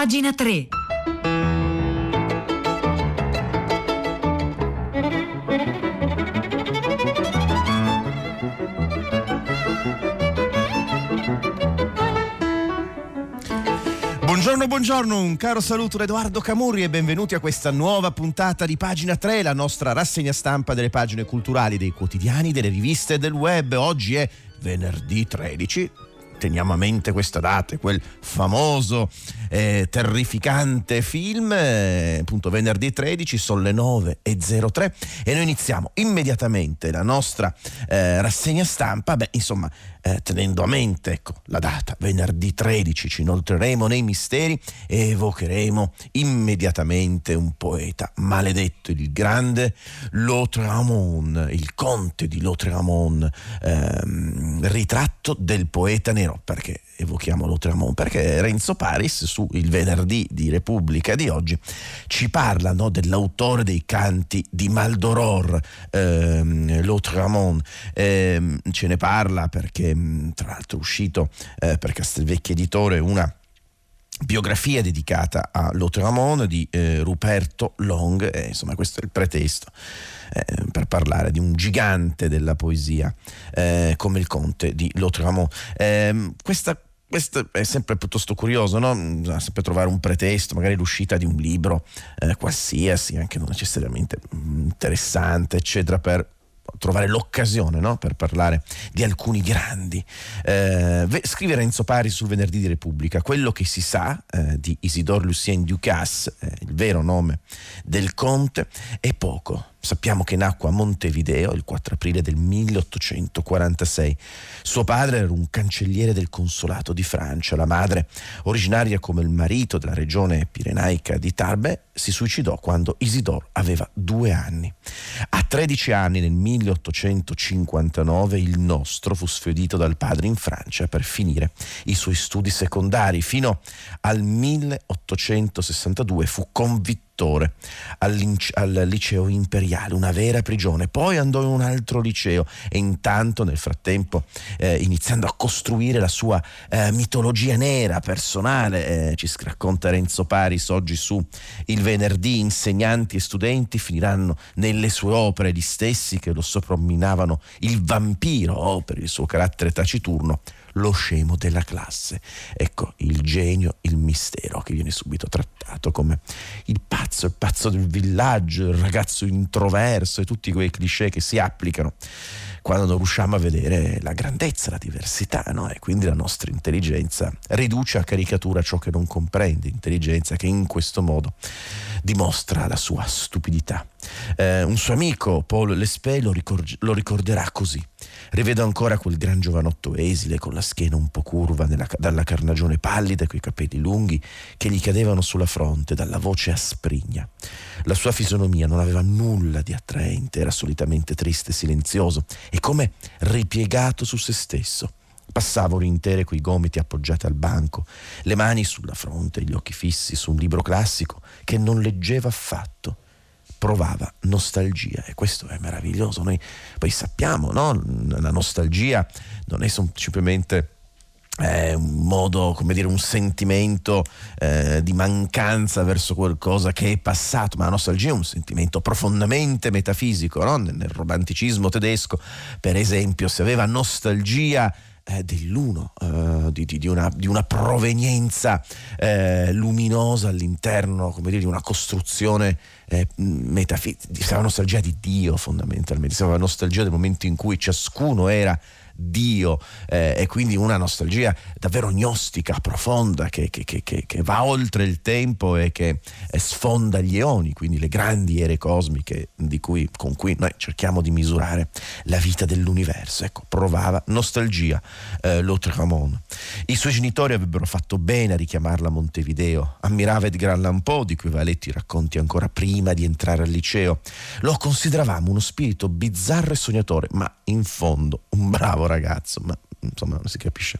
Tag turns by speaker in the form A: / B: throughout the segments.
A: Pagina 3.
B: Buongiorno, buongiorno, un caro saluto da Edoardo Camurri e benvenuti a questa nuova puntata di Pagina 3, la nostra rassegna stampa delle pagine culturali dei quotidiani, delle riviste e del web. Oggi è venerdì 13 teniamo a mente questa data, quel famoso eh, terrificante film, eh, appunto venerdì 13, sono le 9.03 e noi iniziamo immediatamente la nostra eh, rassegna stampa, beh insomma eh, tenendo a mente ecco, la data, venerdì 13 ci inoltreremo nei misteri e evocheremo immediatamente un poeta maledetto, il grande Lautréamont, il conte di Lautréamont, ehm, ritratto del poeta nero, perché evochiamo Lautréamont? Perché Renzo Paris su Il venerdì di Repubblica di oggi ci parla no, dell'autore dei canti di Maldoror, ehm, Lautréamont, ehm, ce ne parla perché Ehm, tra l'altro uscito eh, per Castelvecchi Editore una biografia dedicata a Lautréamont di eh, Ruperto Long, eh, insomma questo è il pretesto eh, per parlare di un gigante della poesia eh, come il conte di Lautréamont. Ehm, questa questo è sempre piuttosto curioso, no? Bisogna sempre trovare un pretesto, magari l'uscita di un libro eh, qualsiasi, anche non necessariamente mm, interessante, eccetera, per trovare l'occasione no? per parlare di alcuni grandi. Eh, scrive Renzo Pari sul venerdì di Repubblica, quello che si sa eh, di Isidore Lucien Ducasse, eh, il vero nome del conte, è poco. Sappiamo che nacque a Montevideo il 4 aprile del 1846. Suo padre era un cancelliere del consolato di Francia. La madre, originaria come il marito della regione pirenaica di Tarbes, si suicidò quando Isidore aveva due anni. A 13 anni, nel 1859, il nostro fu sfiorito dal padre in Francia per finire i suoi studi secondari. Fino al 1862 fu convitto al, al, liceo imperiale, una vera prigione. Poi andò in un altro liceo e intanto nel frattempo eh, iniziando a costruire la sua eh, mitologia nera personale, eh, ci racconta Renzo Paris oggi su Il venerdì, insegnanti e studenti finiranno nelle sue opere gli stessi che lo soprannominavano il vampiro oh, per il suo carattere taciturno lo scemo della classe. Ecco, il genio, il mistero che viene subito trattato come il pazzo, il pazzo del villaggio, il ragazzo introverso e tutti quei cliché che si applicano quando non riusciamo a vedere la grandezza, la diversità, no? e quindi la nostra intelligenza riduce a caricatura ciò che non comprende, intelligenza che in questo modo dimostra la sua stupidità. Eh, un suo amico, Paul Lespé, lo, ricord- lo ricorderà così. Rivedo ancora quel gran giovanotto esile con la schiena un po' curva nella, dalla carnagione pallida e coi capelli lunghi che gli cadevano sulla fronte, dalla voce asprigna. La sua fisonomia non aveva nulla di attraente, era solitamente triste e silenzioso e come ripiegato su se stesso. Passava ore intere coi gomiti appoggiati al banco, le mani sulla fronte, gli occhi fissi su un libro classico che non leggeva affatto provava nostalgia e questo è meraviglioso. Noi poi sappiamo, no? la nostalgia non è semplicemente eh, un modo, come dire, un sentimento eh, di mancanza verso qualcosa che è passato, ma la nostalgia è un sentimento profondamente metafisico, no? nel, romanticismo tedesco, per esempio, si aveva nostalgia eh, dell'uno, eh, di, di, una, di, una, provenienza eh, luminosa all'interno come dire, di una costruzione eh, metafisica, si aveva nostalgia di Dio fondamentalmente, aveva nostalgia del momento in cui ciascuno era Dio eh, e quindi una nostalgia davvero gnostica, profonda, che, che, che, che va oltre il tempo e che eh, sfonda gli eoni, quindi le grandi ere cosmiche cui, con cui noi cerchiamo di misurare la vita dell'universo. Ecco, provava nostalgia eh, Lautréamont. I suoi genitori avrebbero fatto bene a richiamarla a Montevideo, ammirava Edgar Allan Poe, di cui aveva letto i racconti ancora prima di entrare al liceo. Lo consideravamo uno spirito bizzarro e sognatore, ma in fondo un bravo ragazzo, ma insomma non si capisce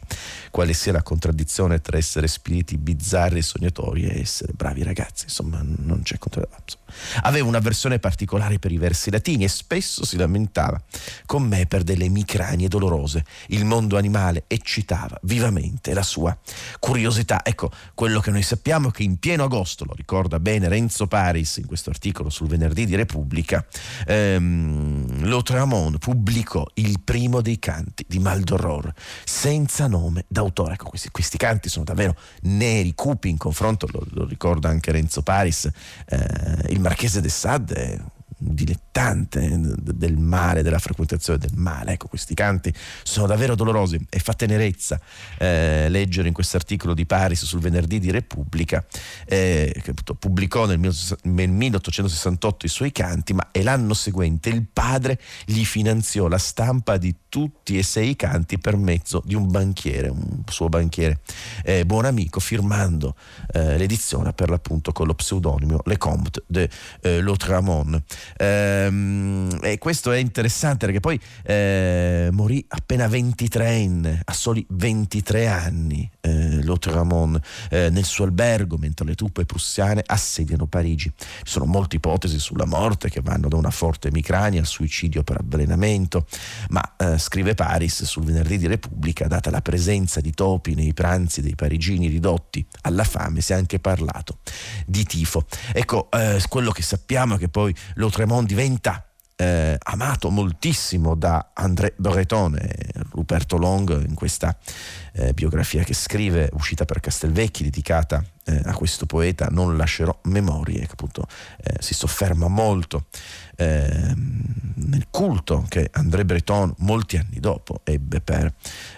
B: quale sia la contraddizione tra essere spiriti bizzarri e sognatori e essere bravi ragazzi, insomma non c'è contraddizione. Aveva un'avversione particolare per i versi latini e spesso si lamentava con me per delle emicranie dolorose. Il mondo animale eccitava vivamente la sua curiosità. Ecco, quello che noi sappiamo è che in pieno agosto, lo ricorda bene Renzo Paris in questo articolo sul venerdì di Repubblica, ehm, Lautréamont pubblicò il primo dei canti di Maldoror senza nome d'autore. Ecco, questi, questi, canti sono davvero neri, cupi in confronto, lo, lo ricorda anche Renzo Paris, eh, il Marchese de Sade è dilettante del male, della frequentazione del male. Ecco, questi canti sono davvero dolorosi e fa tenerezza eh, leggere in questo articolo di Paris sul venerdì di Repubblica, eh, che pubblicò nel, nel 1868 i suoi canti, ma l'anno seguente il padre gli finanziò la stampa di tutti e sei i canti per mezzo di un banchiere, un suo banchiere eh, buon amico, firmando eh, l'edizione per l'appunto con lo pseudonimo Le Comte de eh, Lautréamont. Ehm, e questo è interessante perché poi eh, morì appena 23enne, a soli 23 anni, eh, Lautréamont, eh, nel suo albergo mentre le truppe prussiane assediano Parigi. Ci sono molte ipotesi sulla morte che vanno da una forte emicrania al suicidio per avvelenamento, ma eh, scrive Paris sul venerdì di Repubblica, data la presenza di topi nei pranzi dei parigini ridotti alla fame, si è anche parlato di tifo. Ecco, eh, quello che sappiamo è che poi Lautréamont Tremont diventa eh, amato moltissimo da André Breton Ruperto Long in questa eh, biografia che scrive, uscita per Castelvecchi, dedicata eh, a questo poeta, non lascerò memorie, che appunto eh, si sofferma molto ehm, nel culto che André Breton molti anni dopo ebbe per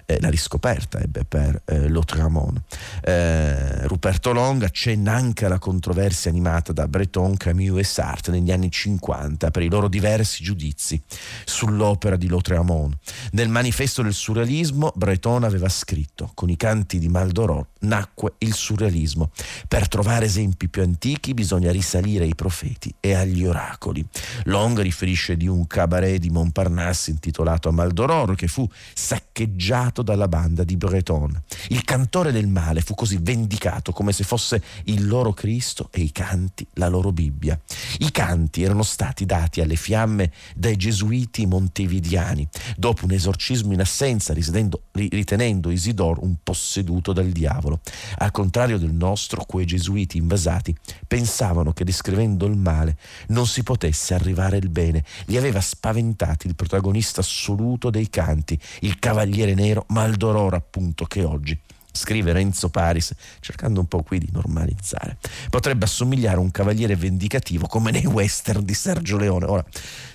B: eh, la riscoperta, ebbe per eh, Lautréamont. Eh, Ruperto Long accenna anche alla controversia animata da Breton, Camus e Sartre negli anni 50 per i loro diversi giudizi sull'opera di Lautréamont. Nel manifesto del surrealismo Breton aveva scritto con i canti di Maldoror nacque il surrealismo. Per trovare esempi più antichi bisogna risalire ai profeti e agli oracoli. Long riferisce di un cabaret di Montparnasse intitolato a Maldoror che fu saccheggiato dalla banda di Breton. Il cantore del male fu così vendicato come se fosse il loro Cristo e i canti la loro Bibbia. I canti erano stati dati alle fiamme dai gesuiti montevidiani dopo un esorcismo in assenza ritenendo Isidoro un posseduto dal diavolo. Al contrario del nostro, quei gesuiti invasati pensavano che descrivendo il male non si potesse arrivare al bene. Li aveva spaventati il protagonista assoluto dei canti, il cavaliere nero Maldoror appunto che oggi scrive Renzo Paris, cercando un po' qui di normalizzare. Potrebbe assomigliare a un cavaliere vendicativo come nei western di Sergio Leone. Ora,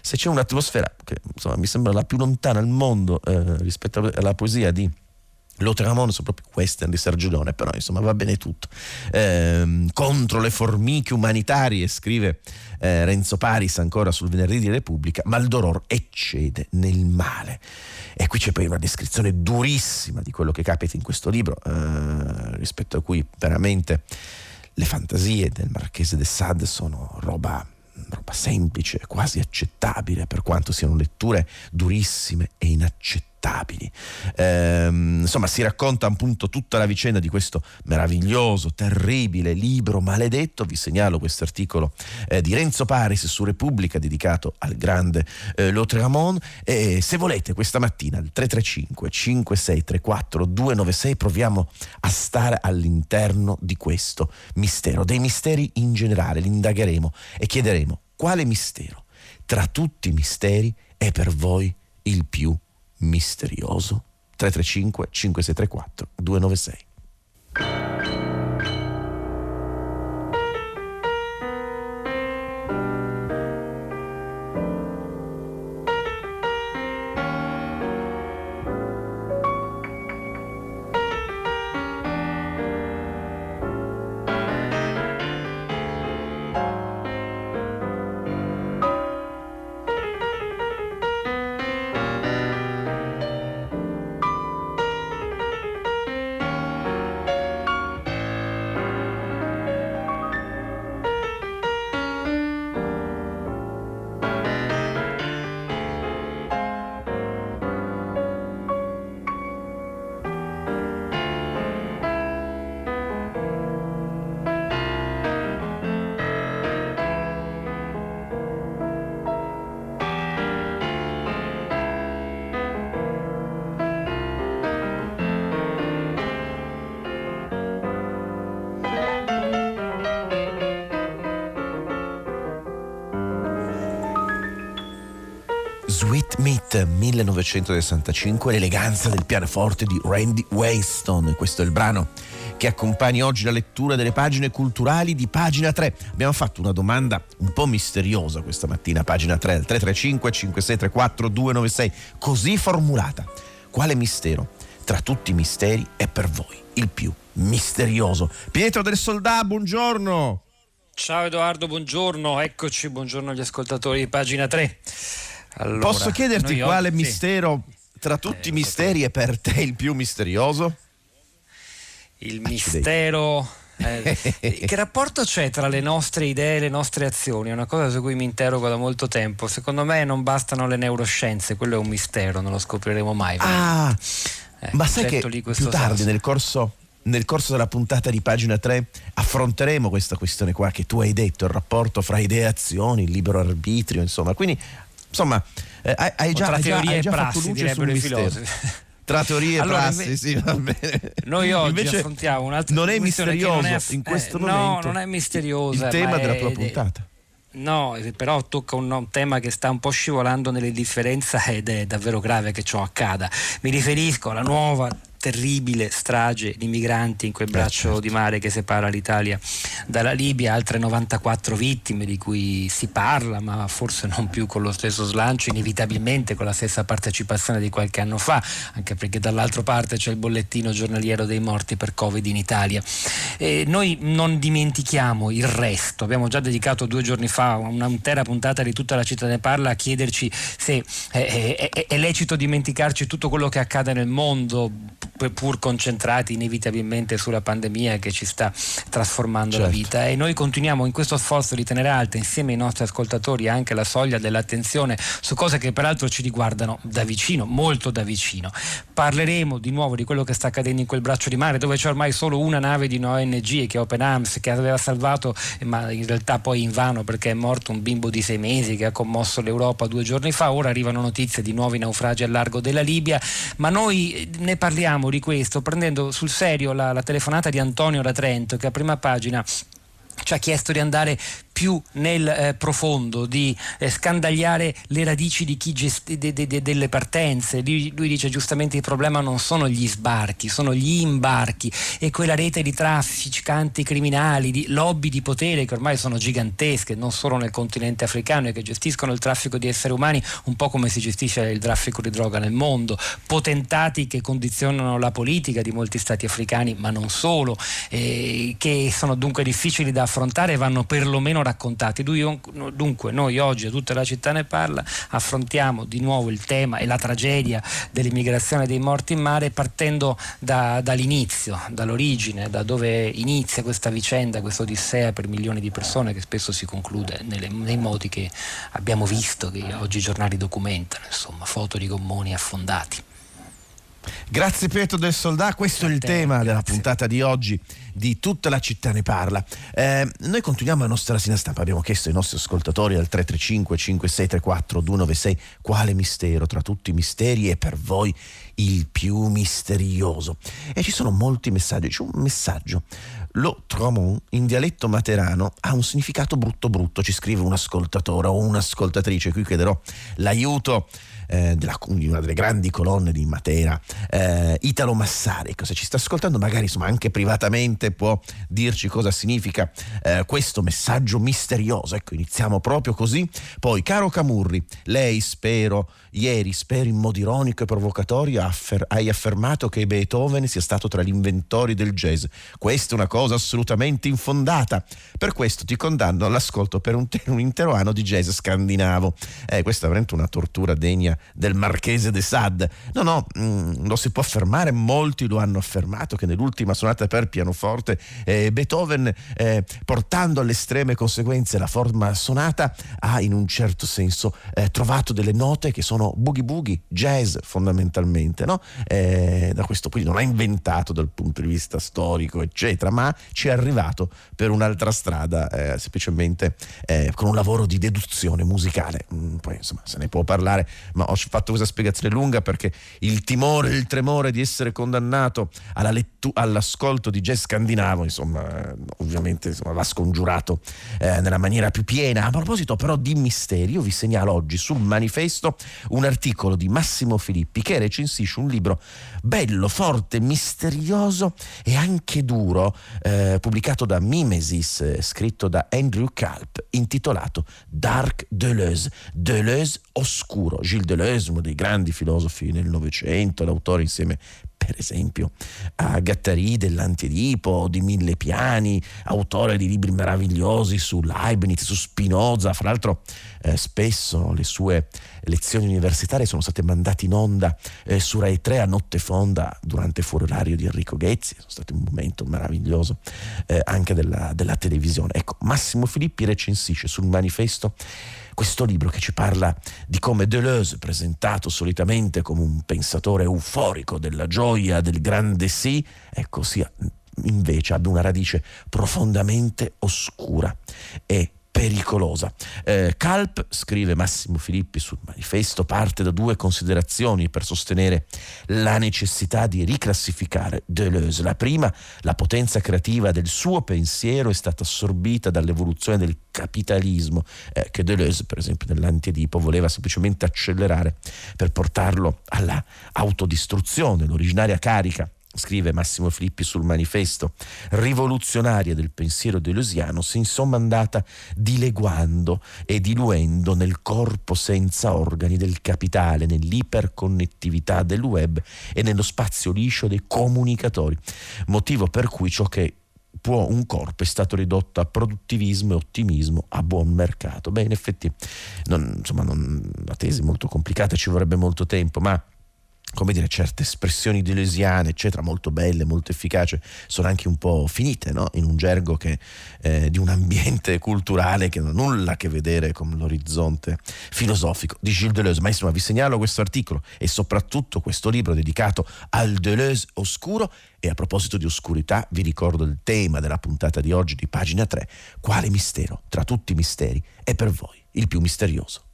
B: se c'è un'atmosfera che insomma, mi sembra la più lontana al mondo eh, rispetto alla poesia di Lautréamont sono proprio western di Sergio Leone, però insomma va bene tutto. Eh, contro le formiche umanitarie, scrive eh, Renzo Paris ancora sul venerdì di Repubblica, Maldoror eccede nel male. E qui c'è poi una descrizione durissima di quello che capita in questo libro, eh, rispetto a cui veramente le fantasie del Marchese de Sade sono roba roba semplice, quasi accettabile, per quanto siano letture durissime e inaccettabili inaccettabili. Ehm, insomma, si racconta appunto tutta la vicenda di questo meraviglioso, terribile libro maledetto. Vi segnalo questo articolo eh, di Renzo Paris su Repubblica dedicato al grande eh, Lautréamont. E se volete, questa mattina al 335 5634 296 proviamo a stare all'interno di questo mistero, dei misteri in generale, li indagheremo e chiederemo quale mistero tra tutti i misteri è per voi il più misterioso 335 5634 296. Sweet Meat 1965, l'eleganza del pianoforte di Randy Wayston. Questo è il brano che accompagna oggi la lettura delle pagine culturali di pagina 3. Abbiamo fatto una domanda un po' misteriosa questa mattina, pagina 3, al 335 5634 296, così formulata. Quale mistero tra tutti i misteri è per voi il più misterioso? Pietro del Soldà, buongiorno.
A: Ciao Edoardo, buongiorno, eccoci, buongiorno agli ascoltatori di pagina 3.
B: Allora, Posso chiederti quale oggi, mistero tra tutti i eh, misteri è per te il più misterioso?
A: Il mistero... Eh, che rapporto c'è tra le nostre idee e le nostre azioni? È una cosa su cui mi interrogo da molto tempo. Secondo me non bastano le neuroscienze, quello è un mistero, non lo scopriremo mai.
B: Ah, eh, ma sai che più tardi nel corso, nel corso, della puntata di pagina 3 affronteremo questa questione qua che tu hai detto, il rapporto fra idee e azioni, il libero arbitrio, insomma. Quindi Insomma, eh, hai, già, hai già, hai già fatto luce sul mistero. Tra teorie e allora, prassi, sì, va bene.
A: Noi oggi Invece affrontiamo un'altra
B: Non è misterioso non è, in questo
A: eh,
B: momento.
A: No, non è misterioso.
B: Il tema della tua puntata.
A: No, però tocca un, un, tema che sta un po' scivolando nelle differenze ed è davvero grave che ciò accada. Mi riferisco alla nuova terribile strage di migranti in quel eh, braccio certo. di mare che separa l'Italia dalla Libia, altre 94 vittime di cui si parla, ma forse non più con lo stesso slancio, inevitabilmente con la stessa partecipazione di qualche anno fa, anche perché dall'altra parte c'è il bollettino giornaliero dei morti per Covid in Italia. E noi non dimentichiamo il resto, abbiamo già dedicato due giorni fa un'intera puntata di tutta la città ne parla a chiederci se è, è, è, è lecito dimenticarci tutto quello che accade nel mondo pur concentrati inevitabilmente sulla pandemia che ci sta trasformando certo. la vita e noi continuiamo in questo sforzo di tenere alta insieme ai nostri ascoltatori anche la soglia dell'attenzione su cose che peraltro ci riguardano da vicino, molto da vicino. Parleremo di nuovo di quello che sta accadendo in quel braccio di mare dove c'è ormai solo una nave di una ONG che è Open Arms che aveva salvato ma in realtà poi invano perché è morto un bimbo di sei mesi che ha commosso l'Europa due giorni fa, ora arrivano notizie di nuovi naufragi al largo della Libia, ma noi ne parliamo di questo prendendo sul serio la, la telefonata di Antonio da Trento che a prima pagina ci ha chiesto di andare più nel eh, profondo, di eh, scandagliare le radici gesti- de- de- de- delle partenze. Lui, lui, dice giustamente il problema non sono gli sbarchi, sono gli imbarchi e quella rete di trafficanti criminali, di lobby di potere che ormai sono gigantesche, non solo nel continente africano e che gestiscono il traffico di esseri umani un po' come si gestisce il traffico di droga nel mondo, potentati che condizionano la politica di molti stati africani, ma non solo, eh, che sono dunque difficili da affrontare e vanno perlomeno raccontati. Dunque noi oggi a tutta la città ne parla, affrontiamo di nuovo il tema e la tragedia dell'immigrazione dei morti in mare partendo da, dall'inizio, dall'origine, da dove inizia questa vicenda, questa odissea per milioni di persone che spesso si conclude nelle, nei modi che abbiamo visto, che oggi i giornali documentano, insomma, foto di gommoni affondati.
B: Grazie Pietro del Soldà, questo è il tema grazie. della puntata di oggi di Tutta la città ne parla. Eh, noi continuiamo la nostra rassegna stampa, abbiamo chiesto ai nostri ascoltatori al 335 5634 296 quale mistero tra tutti i misteri è per voi il più misterioso. E ci sono molti messaggi, c'è un messaggio. Lo Tromon in dialetto materano ha un significato brutto brutto, ci scrive un ascoltatore o un'ascoltatrice, qui chiederò l'aiuto eh, della, di una delle grandi colonne di Matera, eh, Italo Massari. Se ci sta ascoltando, magari insomma, anche privatamente può dirci cosa significa eh, questo messaggio misterioso. Ecco, iniziamo proprio così. Poi, caro Camurri, lei spero, ieri, spero in modo ironico e provocatorio, affer- hai affermato che Beethoven sia stato tra gli inventori del jazz. Questa è una cosa assolutamente infondata. Per questo ti condanno all'ascolto per un, te- un intero anno di jazz scandinavo. Eh, questa è veramente una tortura degna del marchese de Sade. No, no, mm, lo si può affermare, molti lo hanno affermato, che nell'ultima sonata per pianoforte eh, Beethoven, eh, portando alle estreme conseguenze la forma sonata, ha in un certo senso eh, trovato delle note che sono boogie boogie, jazz fondamentalmente, no? Eh, da questo punto non ha inventato dal punto di vista storico, eccetera, ma ci è arrivato per un'altra strada, eh, semplicemente eh, con un lavoro di deduzione musicale. Mm, poi insomma se ne può parlare, ma ho fatto questa spiegazione lunga perché il timore, il tremore di essere condannato lettu- all'ascolto di jazz scandinavo, insomma, ovviamente insomma, va scongiurato eh, nella maniera più piena. A proposito però di misteri, io vi segnalo oggi sul manifesto un articolo di Massimo Filippi che recensisce un libro bello, forte, misterioso e anche duro, eh, pubblicato da Mimesis, eh, scritto da Andrew Kalp, intitolato Dark Deleuze, Deleuze oscuro. Gilles Deleuze, uno dei grandi filosofi del Novecento, l'autore insieme per esempio a Gattari dell'Antiedipo, di Mille Piani, autore di libri meravigliosi su Leibniz, su Spinoza, fra l'altro eh, spesso le sue lezioni universitarie sono state mandate in onda eh, su Rai 3 a notte fonda durante fuori orario di Enrico Ghezzi, sono stato un momento meraviglioso eh, anche della, della televisione. Ecco, Massimo Filippi recensisce sul manifesto questo libro che ci parla di come Deleuze, presentato solitamente come un pensatore euforico della gioia, del grande sì, ecco sia invece abbia una radice profondamente oscura e pericolosa. Eh, Calp, scrive Massimo Filippi sul manifesto, parte da due considerazioni per sostenere la necessità di riclassificare Deleuze. La prima, la potenza creativa del suo pensiero è stata assorbita dall'evoluzione del capitalismo eh, che Deleuze, per esempio nell'Antiedipo, voleva semplicemente accelerare per portarlo alla autodistruzione. L'originaria carica scrive Massimo Filippi sul manifesto, rivoluzionaria del pensiero deleusiano, si insomma andata dileguando e diluendo nel corpo senza organi del capitale, nell'iperconnettività del web e nello spazio liscio dei comunicatori, motivo per cui ciò che può un corpo è stato ridotto a produttivismo e ottimismo a buon mercato. Beh, in effetti, non, insomma, non, una tesi molto complicata, ci vorrebbe molto tempo, ma come dire, certe espressioni deleuziane, eccetera, molto belle, molto efficaci, sono anche un po' finite no? in un gergo che, eh, di un ambiente culturale che non ha nulla a che vedere con l'orizzonte filosofico di Gilles Deleuze. Ma insomma, vi segnalo questo articolo e soprattutto questo libro dedicato al Deleuze oscuro. E a proposito di oscurità, vi ricordo il tema della puntata di oggi di pagina 3. Quale mistero tra tutti i misteri è per voi il più misterioso?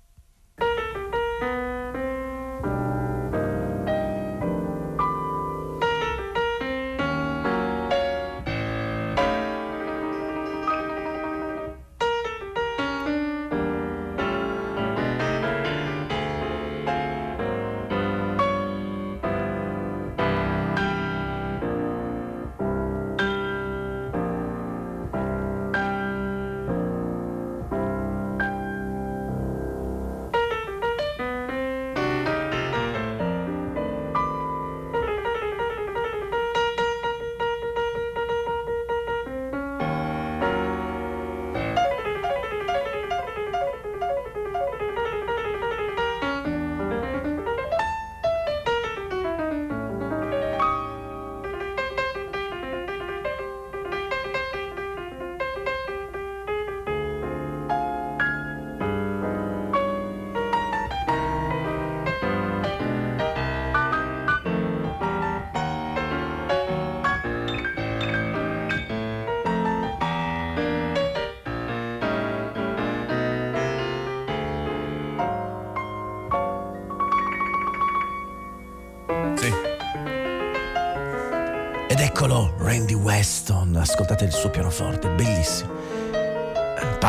B: Il suo pianoforte, bellissimo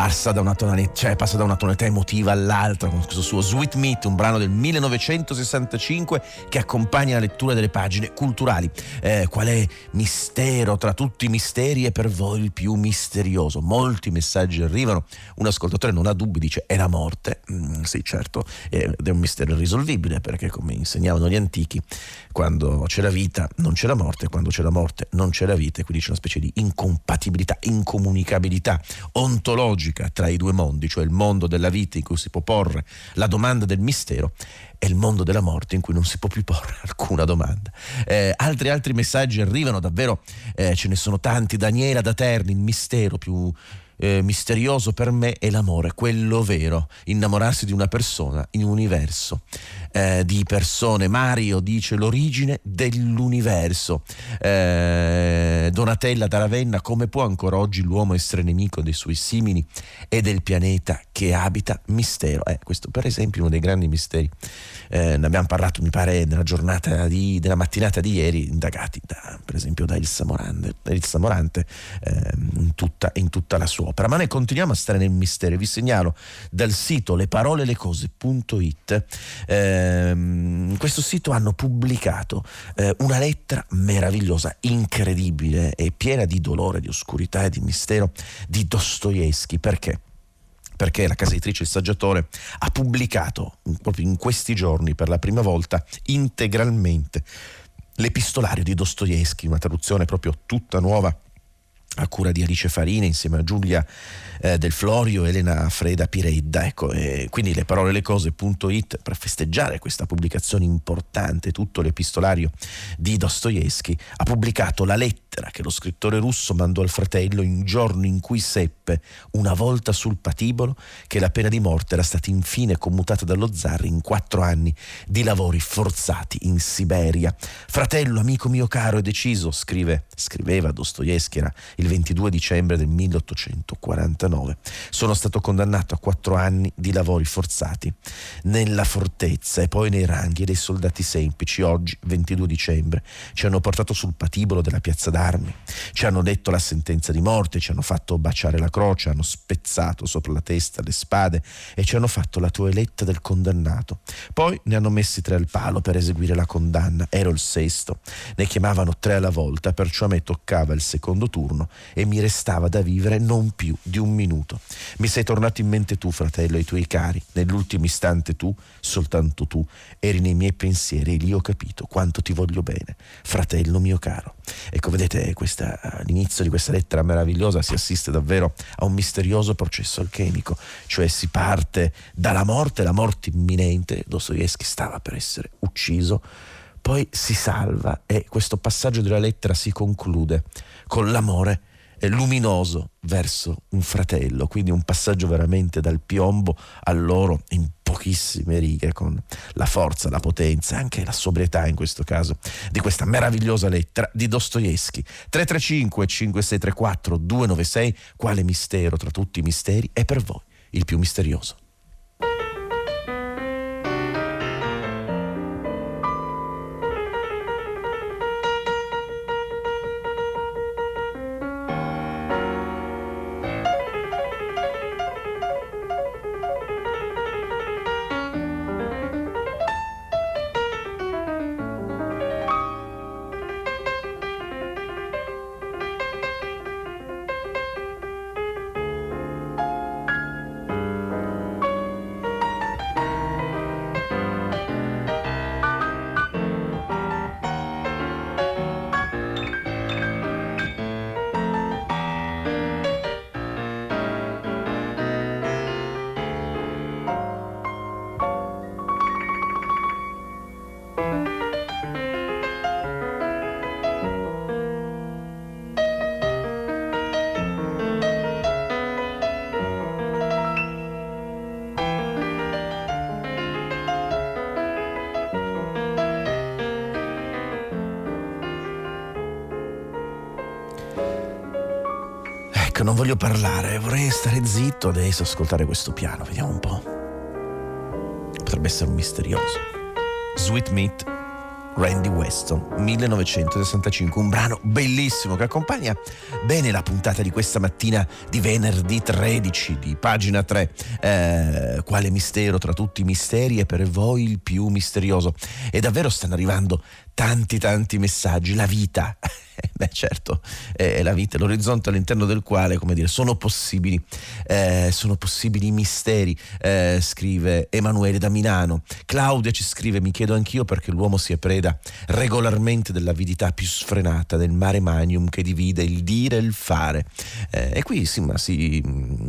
B: passa da una tonalità, cioè passa da una tonalità emotiva all'altra con questo suo Sweet Meat, un brano del 1965 che accompagna la lettura delle pagine culturali. Eh, quale mistero tra tutti i misteri è per voi il più misterioso? Molti messaggi arrivano, un ascoltatore non ha dubbi, dice è la morte. Mm, sì, certo, ed è un mistero irrisolvibile perché come insegnavano gli antichi, quando c'è la vita non c'è la morte, quando c'è la morte non c'è la vita, e quindi c'è una specie di incompatibilità, incomunicabilità ontologica logica tra i due mondi, cioè il mondo della vita in cui si può porre la domanda del mistero e il mondo della morte in cui non si può più porre alcuna domanda. Eh, altri, altri messaggi arrivano, davvero eh, ce ne sono tanti. Daniela da Terni, il mistero più eh, misterioso per me è l'amore, quello vero, innamorarsi di una persona in un universo eh, di persone. Mario dice l'origine dell'universo. Eh, Donatella da Ravenna, come può ancora oggi l'uomo essere nemico dei suoi simili e del pianeta che abita mistero. Eh, questo per esempio è uno dei grandi misteri. Eh, ne abbiamo parlato, mi pare, nella giornata di, della mattinata di ieri, indagati da, per esempio da Ilsa Morante, Ilsa Morante eh, in, tutta, in, tutta, la sua opera. Ma noi continuiamo a stare nel mistero. Vi segnalo dal sito leparolellecose.it. Eh, in questo sito hanno pubblicato eh, una lettera meravigliosa, incredibile e piena di dolore, di oscurità e di mistero di Dostoevsky. Perché? perché la casa editrice Il Saggiatore ha pubblicato proprio in questi giorni per la prima volta integralmente l'epistolario di Dostoevsky, una traduzione proprio tutta nuova a cura di Alice Farina insieme a Giulia eh, del Florio, Elena Freda Piredda. Ecco, eh, quindi le parole le cose.it per festeggiare questa pubblicazione importante, tutto l'epistolario di Dostoevsky, ha pubblicato la lettera che lo scrittore russo mandò al fratello in giorno in cui seppe, una volta sul patibolo, che la pena di morte era stata infine commutata dallo zar in quattro anni di lavori forzati in Siberia. Fratello, amico mio caro e deciso, scrive, scriveva Dostoevsky, era il 22 dicembre del 1849, sono stato condannato a quattro anni di lavori forzati nella fortezza e poi nei ranghi dei soldati semplici. Oggi, 22 dicembre, ci hanno portato sul patibolo della piazza d'Armi armi. Ci hanno detto la sentenza di morte, ci hanno fatto baciare la croce, hanno spezzato sopra la testa le spade e ci hanno fatto la toeletta del condannato. Poi ne hanno messi tre al palo per eseguire la condanna. Ero il sesto. Ne chiamavano tre alla volta, perciò a me toccava il secondo turno e mi restava da vivere non più di un minuto. Mi sei tornato in mente tu, fratello, e i tuoi cari. Nell'ultimo istante tu, soltanto tu, eri nei miei pensieri e lì ho capito quanto ti voglio bene, fratello mio caro. Ecco, vedete, questa, all'inizio di questa lettera meravigliosa si assiste davvero a un misterioso processo alchemico, cioè si parte dalla morte, la morte imminente, Dostoevsky stava per essere ucciso, poi si salva e questo passaggio della lettera si conclude con l'amore luminoso verso un fratello, quindi un passaggio veramente dal piombo all'oro in pochissime righe con la forza, la potenza, anche la sobrietà in questo caso di questa meravigliosa lettera di Dostoevsky. 335 5634 296, quale mistero tra tutti i misteri è per voi il più misterioso? Non voglio parlare, vorrei stare zitto adesso, ascoltare questo piano, vediamo un po'. Potrebbe essere un misterioso. Sweet Meat, Randy Weston, 1965, un brano bellissimo che accompagna bene la puntata di questa mattina di venerdì 13 di pagina 3. Eh, quale mistero tra tutti i misteri è per voi il più misterioso? E davvero stanno arrivando tanti tanti messaggi, la vita Beh certo, è la vita, l'orizzonte all'interno del quale, come dire, sono possibili, eh, sono possibili misteri, eh, scrive Emanuele da Milano. Claudia ci scrive, mi chiedo anch'io perché l'uomo sia preda regolarmente dell'avidità più sfrenata del mare magnum che divide il dire e il fare. Eh, e qui sì, ma mm,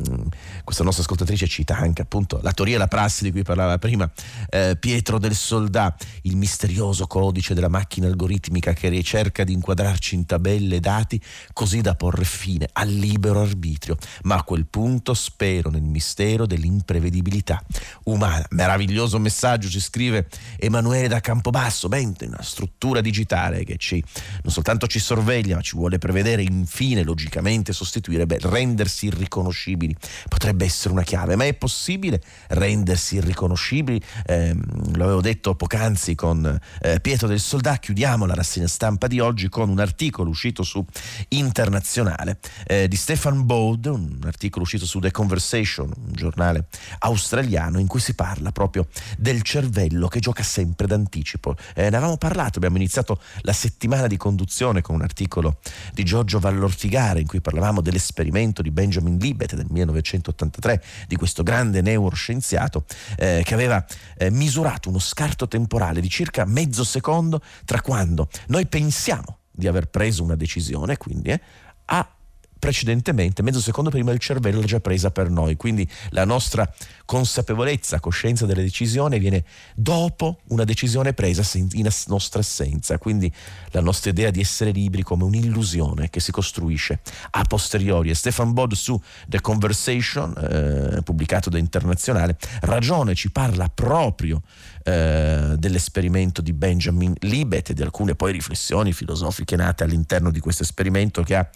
B: questa nostra ascoltatrice cita anche appunto la teoria e la prassi di cui parlava prima eh, Pietro del Soldà, il misterioso codice della macchina algoritmica che ricerca di inquadrarci in tabelle dati così da porre fine al libero arbitrio, ma a quel punto spero nel mistero dell'imprevedibilità umana. Meraviglioso messaggio ci scrive Emanuele da Campobasso, mente, una struttura digitale che ci, non soltanto ci sorveglia, ma ci vuole prevedere infine, logicamente sostituire, beh, rendersi irriconoscibili potrebbe essere una chiave, ma è possibile rendersi irriconoscibili? Eh, lo avevo detto poc'anzi con eh, Pietro del Soldà, chiudiamo la rassegna stampa di oggi con un articolo uscito su Internazionale eh, di Stefan Bode, un articolo uscito su The Conversation, un giornale australiano in cui si parla proprio del cervello che gioca sempre d'anticipo. Eh, ne avevamo parlato, abbiamo iniziato la settimana di conduzione con un articolo di Giorgio Vallortigare in cui parlavamo dell'esperimento di Benjamin Libet del 1983, di questo grande neuroscienziato eh, che aveva eh, misurato uno scarto temporale di circa mezzo secondo tra quando noi pensiamo di aver preso una decisione, quindi eh, a precedentemente, mezzo secondo prima, il cervello l'ha già presa per noi. Quindi la nostra consapevolezza, coscienza della decisione viene dopo una decisione presa in nostra assenza. Quindi la nostra idea di essere libri come un'illusione che si costruisce a posteriori. E Stefan Bod su The Conversation, eh, pubblicato da Internazionale, ragione, ci parla proprio eh, dell'esperimento di Benjamin Libet e di alcune poi riflessioni filosofiche nate all'interno di questo esperimento che ha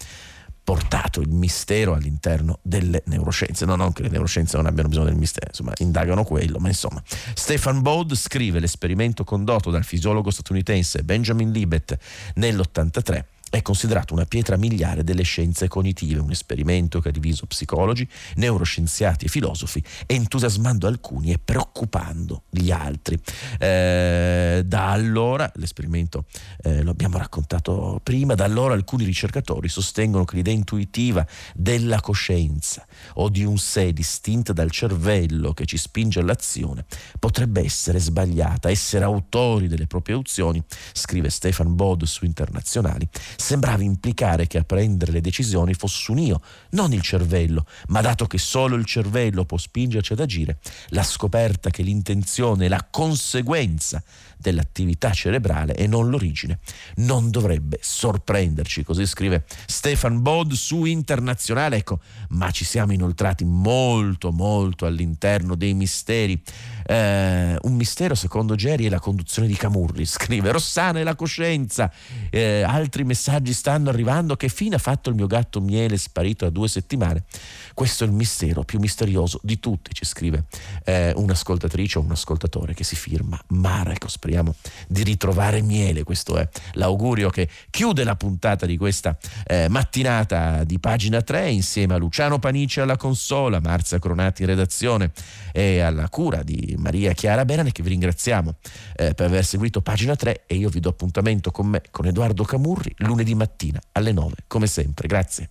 B: portato il mistero all'interno delle neuroscienze. No, non che le neuroscienze non abbiano bisogno del mistero, insomma, indagano quello, ma insomma. Stefan Bode scrive l'esperimento condotto dal fisiologo statunitense Benjamin Libet nell'83 è considerato una pietra miliare delle scienze cognitive, un esperimento che ha diviso psicologi, neuroscienziati e filosofi, entusiasmando alcuni e preoccupando gli altri. Eh, da allora, l'esperimento eh, lo abbiamo raccontato prima, da allora alcuni ricercatori sostengono che l'idea intuitiva della coscienza o di un sé distinta dal cervello che ci spinge all'azione potrebbe essere sbagliata, essere autori delle proprie azioni, scrive Stefan Bod su Internazionali, sembrava implicare che a prendere le decisioni fosse un io, non il cervello, ma dato che solo il cervello può spingerci ad agire, la scoperta che l'intenzione è la conseguenza dell'attività cerebrale e non l'origine, non dovrebbe sorprenderci, così scrive Stefan Bod su Internazionale, ecco, ma ci siamo inoltrati molto molto all'interno dei misteri. Eh, un mistero secondo Geri è la conduzione di Camurri, scrive Rossana e la coscienza, eh, altri messaggi stanno arrivando, che fine ha fatto il mio gatto miele sparito da due settimane? Questo è il mistero più misterioso di tutti, ci scrive eh, un'ascoltatrice o un ascoltatore che si firma Marco. Speriamo di ritrovare miele. Questo è l'augurio che chiude la puntata di questa eh, mattinata di pagina 3 insieme a Luciano Panici alla consola, Marzia Cronati in redazione e alla cura di Maria Chiara Berane che vi ringraziamo eh, per aver seguito pagina 3 e io vi do appuntamento con me, con Edoardo Camurri, lunedì mattina alle 9, come sempre. Grazie.